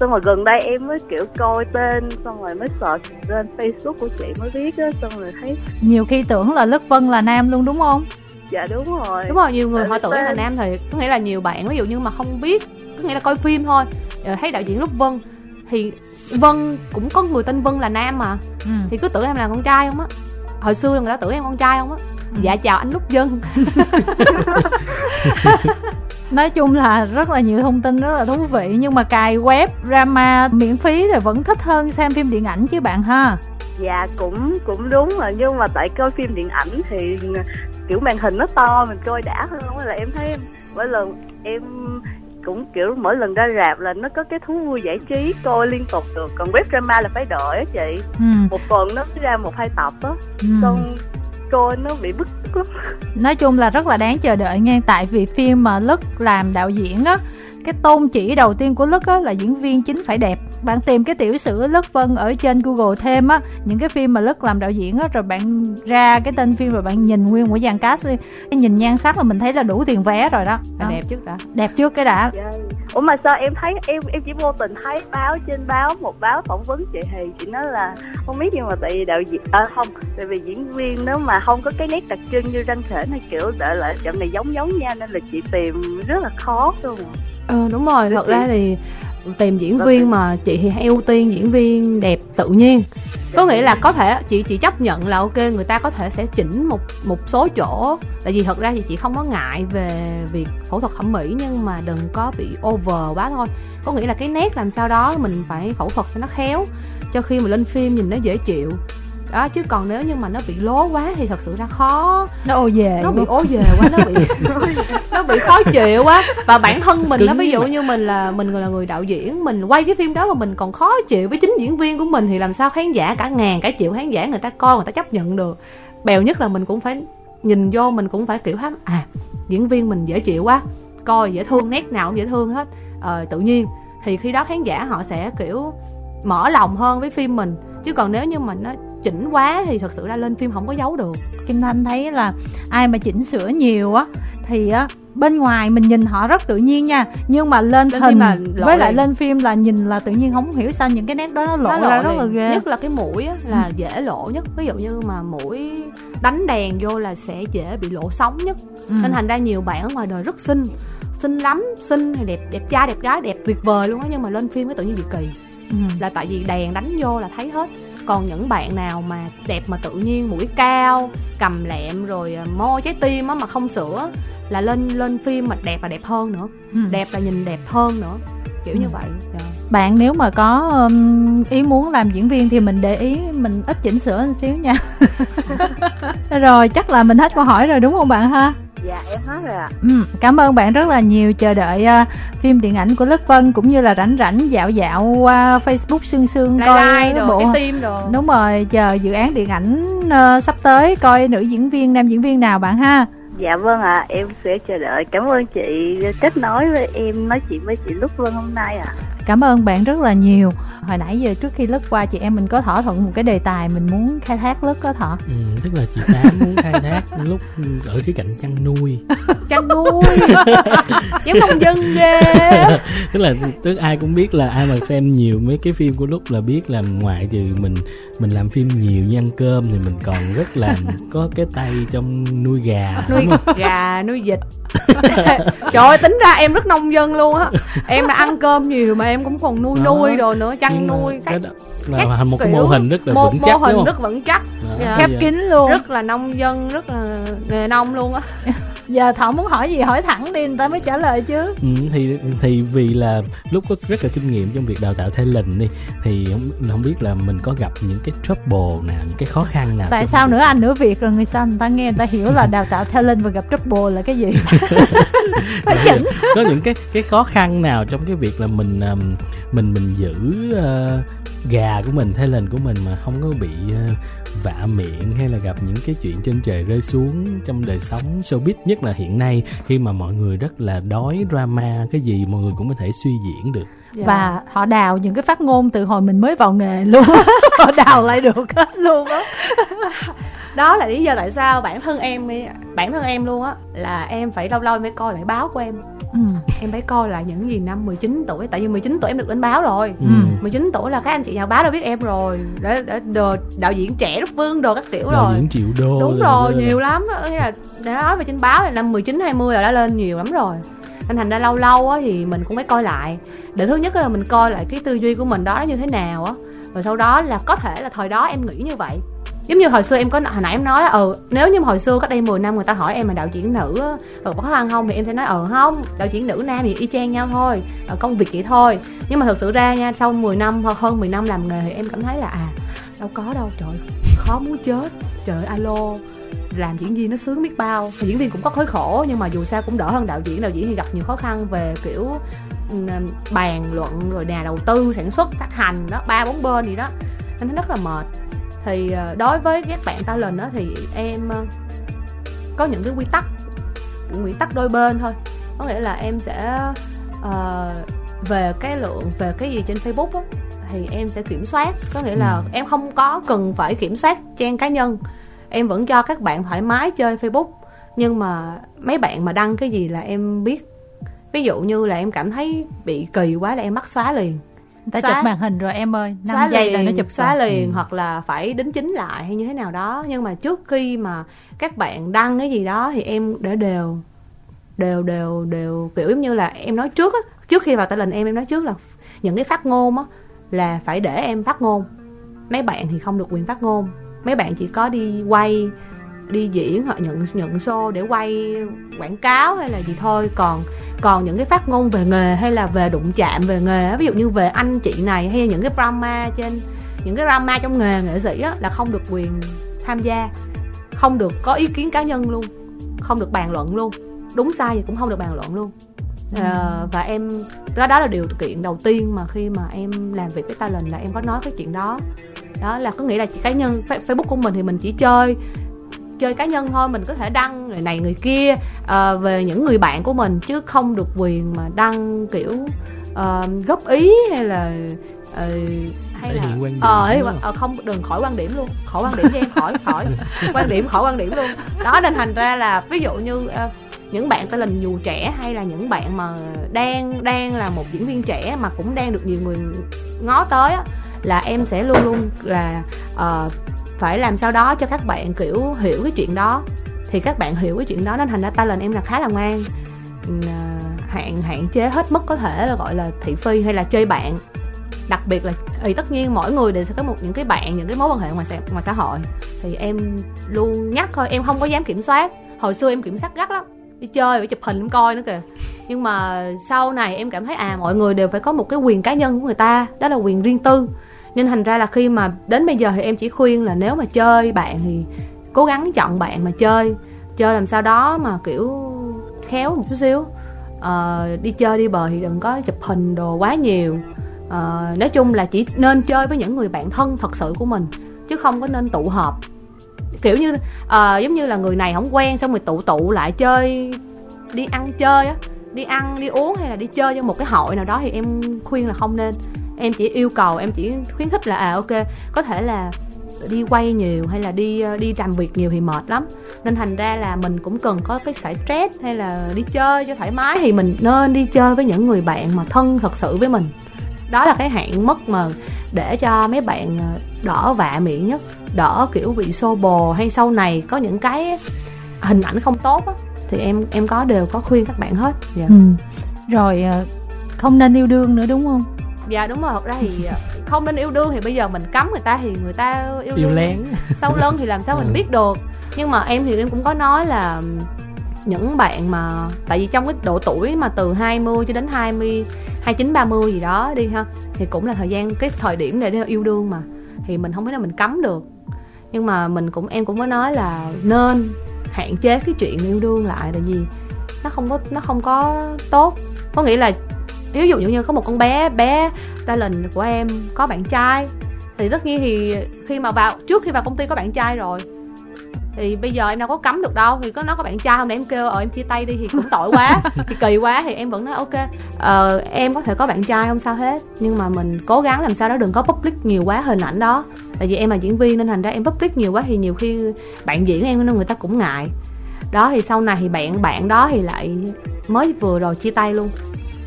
xong rồi gần đây em mới kiểu coi tên xong rồi mới search lên facebook của chị mới biết á xong rồi thấy nhiều khi tưởng là lức vân là nam luôn đúng không? Dạ đúng rồi. Đúng rồi nhiều người họ tưởng là nam thì có nghĩa là nhiều bạn ví dụ như mà không biết có nghĩa là coi phim thôi. Ờ, thấy đạo diễn lúc vân thì vân cũng có người tên vân là nam mà. Ừ. thì cứ tưởng em là con trai không á. Hồi xưa người ta tưởng em con trai không á. Ừ. dạ chào anh lúc vân nói chung là rất là nhiều thông tin rất là thú vị nhưng mà cài web drama miễn phí thì vẫn thích hơn xem phim điện ảnh chứ bạn ha dạ cũng cũng đúng rồi nhưng mà tại coi phim điện ảnh thì kiểu màn hình nó to mình coi đã hơn là em thấy mỗi lần em cũng kiểu mỗi lần ra rạp là nó có cái thú vui giải trí coi liên tục được còn web drama là phải đợi á chị ừ. một phần nó ra một hai tập á ừ. xong coi nó bị bức lắm. Nói chung là rất là đáng chờ đợi nghe tại vì phim mà lức làm đạo diễn á cái tôn chỉ đầu tiên của lức á là diễn viên chính phải đẹp. Bạn tìm cái tiểu sử lức vân ở trên google thêm á những cái phim mà lức làm đạo diễn á rồi bạn ra cái tên phim rồi bạn nhìn nguyên một dàn cast đi. Nhìn nhan sắc là mình thấy là đủ tiền vé rồi đó, đó. đẹp trước đã. Đẹp trước cái đã. Yeah. Ủa mà sao em thấy em em chỉ vô tình thấy báo trên báo một báo phỏng vấn chị thì chị nói là không biết nhưng mà tại vì đạo diễn à, không tại vì diễn viên nếu mà không có cái nét đặc trưng như răng khểnh hay kiểu đợi lại chậm này giống giống nha nên là chị tìm rất là khó luôn. Ờ đúng rồi. Thật ra thì tìm diễn viên mà chị thì hay ưu tiên diễn viên đẹp tự nhiên. Có nghĩa là có thể chị chị chấp nhận là ok người ta có thể sẽ chỉnh một một số chỗ. Tại vì thật ra thì chị không có ngại về việc phẫu thuật thẩm mỹ nhưng mà đừng có bị over quá thôi. Có nghĩa là cái nét làm sao đó mình phải phẫu thuật cho nó khéo cho khi mà lên phim nhìn nó dễ chịu đó chứ còn nếu như mà nó bị lố quá thì thật sự ra khó. Nó ô về nó bị ố về quá nó bị nó bị khó chịu quá. Và bản thân mình nó ví dụ như mình là mình là người đạo diễn mình quay cái phim đó mà mình còn khó chịu với chính diễn viên của mình thì làm sao khán giả cả ngàn cả triệu khán giả người ta coi người ta chấp nhận được. Bèo nhất là mình cũng phải nhìn vô mình cũng phải kiểu hám à diễn viên mình dễ chịu quá coi dễ thương nét nào cũng dễ thương hết. Ờ, tự nhiên thì khi đó khán giả họ sẽ kiểu mở lòng hơn với phim mình. Chứ còn nếu như mà nó chỉnh quá thì thật sự ra lên phim không có giấu được. Kim thanh thấy là ai mà chỉnh sửa nhiều á thì á bên ngoài mình nhìn họ rất tự nhiên nha. Nhưng mà lên, Lên hình lộ với lại lên phim là nhìn là tự nhiên không hiểu sao những cái nét đó nó lộ Nó ra rất là ghê. Nhất là cái mũi á, là dễ lộ nhất. Ví dụ như mà mũi đánh đèn vô là sẽ dễ bị lộ sóng nhất. Ừ. nên thành ra nhiều bạn ở ngoài đời rất xinh. Xinh lắm xinh hay đẹp đẹp trai đẹp gái đẹp tuyệt vời luôn á. Nhưng mà lên phim cái tự nhiên bị kỳ Ừ. là tại vì đèn đánh vô là thấy hết còn những bạn nào mà đẹp mà tự nhiên mũi cao cầm lẹm rồi à, môi trái tim á mà không sửa là lên lên phim mà đẹp là đẹp hơn nữa Ừ. đẹp là nhìn đẹp hơn nữa kiểu như Ừ. vậy Dạ. bạn nếu mà có um, ý muốn làm diễn viên thì mình để ý mình ít chỉnh sửa một xíu nha rồi chắc là mình hết câu hỏi rồi đúng không bạn ha dạ em hết rồi ạ. Ừ, cảm ơn bạn rất là nhiều. Chờ đợi à, phim điện ảnh của Lất Vân cũng như là rảnh rảnh dạo dạo qua Facebook sương sương Lai coi lai đồ bộ cái tim đồ. Đúng rồi chờ dự án điện ảnh ờ, sắp tới coi nữ diễn viên nam diễn viên nào bạn ha? Dạ vâng ạ em sẽ chờ đợi. Cảm ơn chị kết nối với em nói chuyện với chị lúc vân hôm nay ạ cảm ơn bạn rất là nhiều. Hồi nãy giờ trước khi lướt qua chị em mình có thỏa thuận một cái đề tài mình muốn khai thác lướt có thọ ừ, tức là chị tám muốn khai thác lúc ở khía cạnh chăn nuôi. Chăn nuôi. Giống nông dân ghê. Tức là tức ai cũng biết là ai mà xem nhiều mấy cái phim của lúc là biết là ngoại trừ mình mình làm phim nhiều như ăn cơm thì mình còn rất là có cái tay trong nuôi gà nuôi gà nuôi vịt. Trời ơi tính ra em rất nông dân luôn á. Em là ăn cơm nhiều mà em cũng còn nuôi Đó. nuôi đồ nữa chăn nuôi đó là thành một cái mô hình rất là mô, vững mô chắc hình rất vững chắc Đó, Dạ. khép kín luôn rất là nông dân rất là nghề nông luôn á giờ thọ muốn hỏi gì hỏi thẳng đi người ta mới trả lời chứ. Ừ, thì thì vì là lúc có rất là kinh nghiệm trong việc đào tạo talent đi thì không, không biết là mình có gặp những cái trouble nào những cái khó khăn nào tại sao việc- nữa anh nửa việt rồi người sao người ta nghe người ta hiểu là đào tạo talent và gặp trouble là cái gì? Phải chỉnh. có những cái cái khó khăn nào trong cái việc là mình um, mình mình giữ ờ, gà của mình talent của mình mà không có bị ờ, vạ miệng hay là gặp những cái chuyện trên trời rơi xuống trong đời sống showbiz. Nhất là hiện nay khi mà mọi người rất là đói drama cái gì mọi người cũng có thể suy diễn được. Dạ. và họ đào những cái phát ngôn từ hồi mình mới vào nghề luôn. Họ đào lại được hết luôn á đó là lý do tại sao bản thân em bản thân em luôn á là em phải lâu lâu phải coi lại báo của em. Ừ. em phải coi lại những gì năm 19 tuổi tại vì 19 tuổi em được lên báo rồi. Ừ. 19 tuổi là các anh chị nhà báo đã biết em rồi. Đã, đã, đồ, đạo diễn trẻ rất vương đồ các kiểu Đạo rồi diễn triệu đô đúng rồi, rồi nhiều lắm á. nghĩa là đã nói về trên báo là năm 19 20 là đã lên nhiều lắm rồi. Nên thành ra lâu lâu á thì mình cũng phải coi lại. Để thứ nhất là mình coi lại cái tư duy của mình đó như thế nào á. Rồi sau đó là có thể là thời đó em nghĩ như vậy giống như hồi xưa em có hồi nãy em nói ờ ừ nếu như hồi xưa cách đây 10 năm người ta hỏi em là đạo diễn nữ rồi ờ, có khó khăn không? Thì em sẽ nói ờ không đạo diễn nữ nam thì y chang nhau thôi ờ, công việc vậy thôi. Nhưng mà thật sự ra nha sau 10 năm hoặc hơn 10 năm làm nghề thì em cảm thấy là à đâu có đâu trời khó muốn chết. Trời alo làm diễn viên nó sướng biết bao. Thì diễn viên cũng có khối khổ nhưng mà dù sao cũng đỡ hơn đạo diễn. Đạo diễn thì gặp nhiều khó khăn về kiểu ờ, bàn luận rồi nhà đầu tư sản xuất phát hành đó ba bốn bên gì đó. Nên nó rất là mệt thì ờ, đối với các bạn talent đó thì em ờ, có những cái quy tắc quy tắc đôi bên thôi. Có nghĩa là em sẽ ờ, về cái lượng về cái gì trên facebook á, thì em sẽ kiểm soát. Có nghĩa là Ừ. em không có cần phải kiểm soát trang cá nhân. Em vẫn cho các bạn thoải mái chơi facebook nhưng mà mấy bạn mà đăng cái gì là em biết. Ví dụ như là em cảm thấy bị kỳ quá là em bắt xóa liền ta Xóa- chụp màn hình rồi em ơi xóa 5 giây liền, là nó chụp xóa rồi. liền Ừ. hoặc là phải đính chính lại hay như thế nào đó. Nhưng mà trước khi mà các bạn đăng cái gì đó thì em để đều đều đều đều kiểu giống như là em nói trước á. Trước khi vào tay lệnh em em nói trước là những cái phát ngôn á là phải để em phát ngôn. Mấy bạn thì không được quyền phát ngôn. Mấy bạn chỉ có đi quay đi diễn hoặc nhận nhận show để quay quảng cáo hay là gì thôi. Còn còn những cái phát ngôn về nghề hay là về đụng chạm về nghề ví dụ như về anh chị này hay những cái drama trên những cái drama trong nghề nghệ sĩ á, là không được quyền tham gia không được có ý kiến cá nhân luôn không được bàn luận luôn. Đúng sai thì cũng không được bàn luận luôn. Ờ, và em đó đó là điều kiện đầu tiên mà khi mà em làm việc với talent là em có nói cái chuyện đó. Đó là có nghĩa là cá nhân Fa- facebook của mình thì mình chỉ chơi chơi cá nhân thôi mình có thể đăng người này người kia uh, về những người bạn của mình chứ không được quyền mà đăng kiểu uh, góp ý hay là uh, hay là quan điểm ờ ấy, ờ, không đừng khỏi quan điểm luôn khỏi quan điểm cho em khỏi khỏi quan điểm khỏi quan điểm luôn. Đó nên thành ra là ví dụ như uh, những bạn ta lình dù trẻ hay là những bạn mà đang đang là một diễn viên trẻ mà cũng đang được nhiều người ngó tới á là em sẽ luôn luôn là uh, phải làm sao đó cho các bạn kiểu hiểu cái chuyện đó. Thì các bạn hiểu cái chuyện đó nên thành ra talent em là khá là ngoan. Ừ, à, hạn hạn chế hết mức có thể là gọi là thị phi hay là chơi bạn. Đặc biệt là thì tất nhiên mỗi người đều sẽ có một những cái bạn những cái mối quan hệ ngoài xã, ngoài xã hội. Thì em luôn nhắc thôi em không có dám kiểm soát. Hồi xưa em kiểm soát gắt lắm đi chơi phải chụp hình em coi nữa kìa. Nhưng mà sau này em cảm thấy à mọi người đều phải có một cái quyền cá nhân của người ta đó là quyền riêng tư nên thành ra là khi mà đến bây giờ thì em chỉ khuyên là nếu mà chơi bạn thì cố gắng chọn bạn mà chơi. Chơi làm sao đó mà kiểu khéo một chút xíu. Uh, đi chơi đi bờ thì đừng có chụp hình đồ quá nhiều. Uh, nói chung là chỉ nên chơi với những người bạn thân thật sự của mình chứ không có nên tụ họp. Kiểu như uh, giống như là người này không quen xong rồi tụ tụ lại chơi đi ăn chơi á đi ăn đi uống hay là đi chơi cho một cái hội nào đó thì em khuyên là không nên em chỉ yêu cầu, em chỉ khuyến khích là à ok, có thể là đi quay nhiều hay là đi ờ, đi làm việc nhiều thì mệt lắm nên thành ra là mình cũng cần có cái giải stress hay là đi chơi cho thoải mái thì mình nên đi chơi với những người bạn mà thân thật sự với mình đó là cái hạn mức mà để cho mấy bạn ờ, đỡ vạ miệng nhất, đỡ kiểu bị xô bồ hay sau này có những cái hình ảnh không tốt á, thì em em có đều có khuyên các bạn hết dạ. ừ. rồi ờ, không nên yêu đương nữa, đúng không dạ đúng rồi. Thật ra thì không nên yêu đương thì bây giờ mình cấm người ta thì người ta yêu, yêu lén. Sau lưng thì làm sao mình ừ. biết được. Nhưng mà em thì em cũng có nói là những bạn mà tại vì trong cái độ tuổi mà từ 20 cho đến 20 29 30 gì đó đi ha thì cũng là thời gian cái thời điểm để yêu đương mà. Thì mình không thể nào mình cấm được. Nhưng mà mình cũng em cũng có nói là nên hạn chế cái chuyện yêu đương lại là gì nó không có nó không có tốt. Có nghĩa là ví dụ như có một con bé bé talent của em có bạn trai thì tất nhiên thì khi mà vào trước khi vào công ty có bạn trai rồi thì bây giờ em đâu có cấm được đâu. Thì có nó có bạn trai không để em kêu ờ em chia tay đi thì cũng tội quá thì kỳ quá. Thì em vẫn nói ok ờ, em có thể có bạn trai không sao hết nhưng mà mình cố gắng làm sao đó đừng có public nhiều quá hình ảnh đó. Tại vì em là diễn viên nên thành ra em public nhiều quá thì nhiều khi bạn diễn em nên người ta cũng ngại. Đó thì sau này thì bạn bạn đó thì lại mới vừa rồi chia tay luôn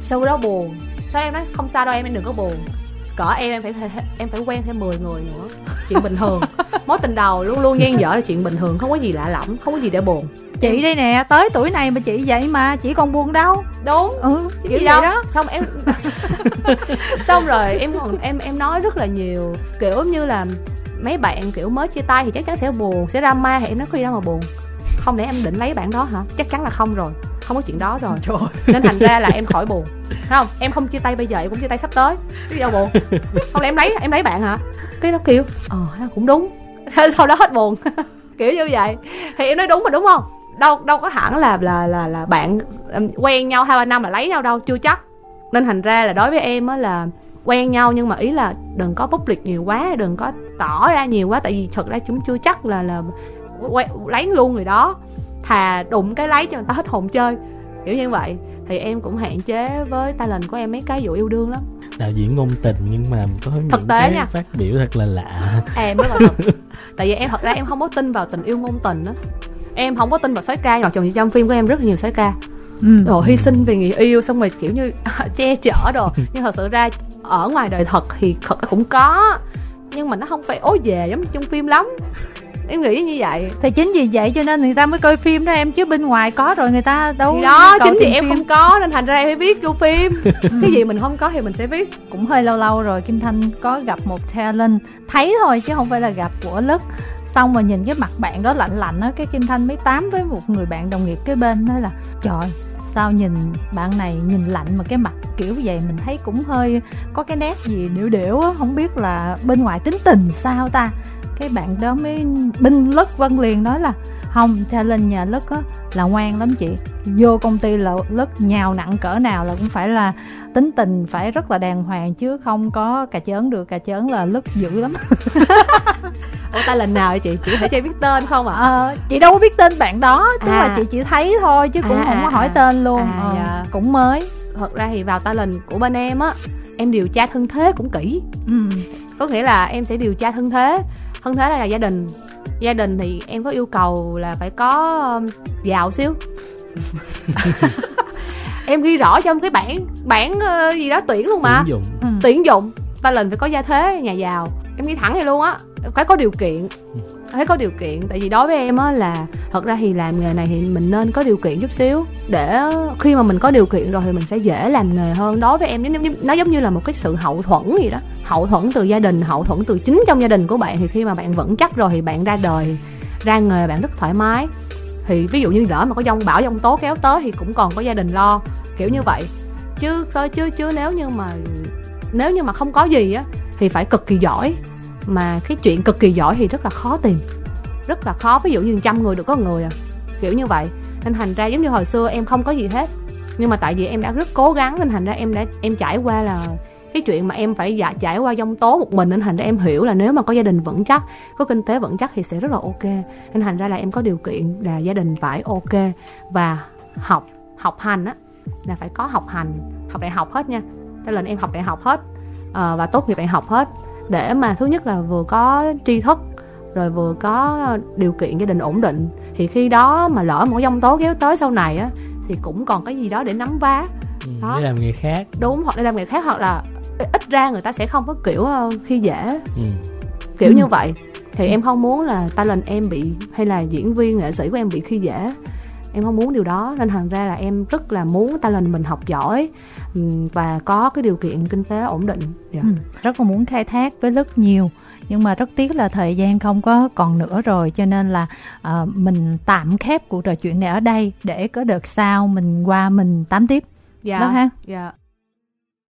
sau đó buồn? Sao em nói không sao đâu em em đừng có buồn. Cỡ em em phải em phải quen thêm 10 người nữa. Chuyện bình thường. Mối tình đầu luôn luôn gian dở là chuyện bình thường không có gì lạ lẫm không có gì để buồn. Chị đây nè tới tuổi này mà chị vậy mà chị còn buồn đâu. Đúng. Ừ kiểu gì đâu. đó. Xong em xong rồi em còn em em nói rất là nhiều kiểu như là mấy bạn kiểu mới chia tay thì chắc chắn sẽ buồn sẽ drama thì em nói có gì đâu mà buồn. Không để em định lấy bạn đó hả? Chắc chắn là không rồi không có chuyện đó rồi. Trời. nên thành ra là em khỏi buồn. Không? Em không chia tay bây giờ em cũng chia tay sắp tới. Cái gì đâu buồn. Không lẽ em lấy em lấy bạn hả? Cái nó kiểu ờ cũng đúng. Sau đó hết buồn. Kiểu như vậy. Thì em nói đúng mà đúng không? Đâu đâu có hẳn là là là là bạn quen nhau hai ba năm là lấy nhau đâu chưa chắc. Nên thành ra là đối với em á là quen nhau nhưng mà ý là đừng có public nhiều quá đừng có tỏ ra nhiều quá tại vì thật ra chúng chưa chắc là là lấy luôn người đó thà đụng cái lấy cho người ta hết hồn chơi. Kiểu như vậy. Thì em cũng hạn chế với talent của em mấy cái vụ yêu đương lắm. Đạo diễn ngôn tình nhưng mà có những thực tế cái nha. phát biểu thật là lạ. Em rất là thật. Tại vì em thật ra em không có tin vào tình yêu ngôn tình á. Em không có tin vào sói ca mặc dù trong phim của em rất là nhiều sói ca. Ừ. đồ hy sinh vì người yêu xong rồi kiểu như che chở đồ. Nhưng thật sự ra ở ngoài đời thật thì thật cũng có. Nhưng mà nó không phải ố về giống như trong phim lắm em nghĩ như vậy. Thì chính vì vậy cho nên người ta mới coi phim đó em chứ bên ngoài có rồi người ta đâu thì đó chính vì em phim. không có nên thành ra em phải viết vô phim. Cái gì mình không có thì mình sẽ viết. Cũng hơi lâu lâu rồi kim thanh có gặp một talent thấy thôi chứ không phải là gặp của lức. Xong mà nhìn cái mặt bạn đó lạnh lạnh á cái kim thanh mới tám với một người bạn đồng nghiệp kế bên nói là trời sao nhìn bạn này nhìn lạnh mà cái mặt kiểu vậy? Mình thấy cũng hơi có cái nét gì điệu điệu á không biết là bên ngoài tính tình sao ta cái bạn đó mới binh lất vân liền nói là không cha lên nhà lất á là ngoan lắm chị. Vô công ty là lất nhào nặng cỡ nào là cũng phải là tính tình phải rất là đàng hoàng chứ không có cà chớn được. Cà chớn là lất dữ lắm. Ủa ta lần nào vậy chị? Chị phải cho biết tên không ạ? Ờ, chị đâu có biết tên bạn đó. Tức À. là chị chỉ thấy thôi chứ cũng À, không có à, hỏi à. tên luôn. À, Ờ, dạ. cũng mới. Thật ra thì vào talent của bên em á em điều tra thân thế cũng kỹ. Ừ. có nghĩa là em sẽ điều tra thân thế thân thế là gia đình. Gia đình thì em có yêu cầu là phải có um, giàu xíu. Em ghi rõ trong cái bản bản ờ, gì đó tuyển luôn mà. Tuyển dụng. Ừ. tuyển dụng. Talent phải có gia thế nhà giàu. Em nghĩ thẳng vậy luôn á phải có điều kiện. Phải có điều kiện. Tại vì đối với em á là thật ra thì làm nghề này thì mình nên có điều kiện chút xíu. Để khi mà mình có điều kiện rồi thì mình sẽ dễ làm nghề hơn. Đối với em nó, giống như là một cái sự hậu thuẫn gì đó. Hậu thuẫn từ gia đình hậu thuẫn từ chính trong gia đình của bạn. Thì khi mà bạn vững chắc rồi thì bạn ra đời ra nghề bạn rất thoải mái. Thì ví dụ như lỡ mà có dông bão dông tố kéo tới thì cũng còn có gia đình lo kiểu như vậy. Chứ chứ chứ nếu như mà nếu như mà không có gì á thì phải cực kỳ giỏi mà cái chuyện cực kỳ giỏi thì rất là khó tìm. Rất là khó ví dụ như trăm người được có người à. Kiểu như vậy. Nên thành ra giống như hồi xưa em không có gì hết. Nhưng mà tại vì em đã rất cố gắng nên thành ra em đã em trải qua là cái chuyện mà em phải dạ, trải qua dông tố một mình nên thành ra em hiểu là nếu mà có gia đình vững chắc có kinh tế vững chắc thì sẽ rất là ok. Nên thành ra là em có điều kiện là gia đình phải ok. Và học học hành á là phải có học hành. Học đại học hết nha. Cho nên em học đại học hết. Ờ, và tốt nghiệp đại học hết để mà thứ nhất là vừa có tri thức rồi vừa có điều kiện gia đình ổn định thì khi đó mà lỡ một dông tố kéo tới sau này á thì cũng còn cái gì đó để nắm vá ừ, Đó. để làm nghề khác đúng hoặc là làm nghề khác hoặc là ít ra người ta sẽ không có kiểu ờ, khi dễ ừ. kiểu Ừ. như vậy thì em không muốn là talent em bị hay là diễn viên nghệ sĩ của em bị khi dễ em không muốn điều đó nên thành ra là em rất là muốn talent mình học giỏi và có cái điều kiện kinh tế ổn định. Dạ. Ừ, rất là muốn khai thác với rất nhiều nhưng mà rất tiếc là thời gian không có còn nữa rồi cho nên là ờ, mình tạm khép cuộc trò chuyện này ở đây để có đợt sau mình qua mình tám tiếp. Dạ. Đó ha. Dạ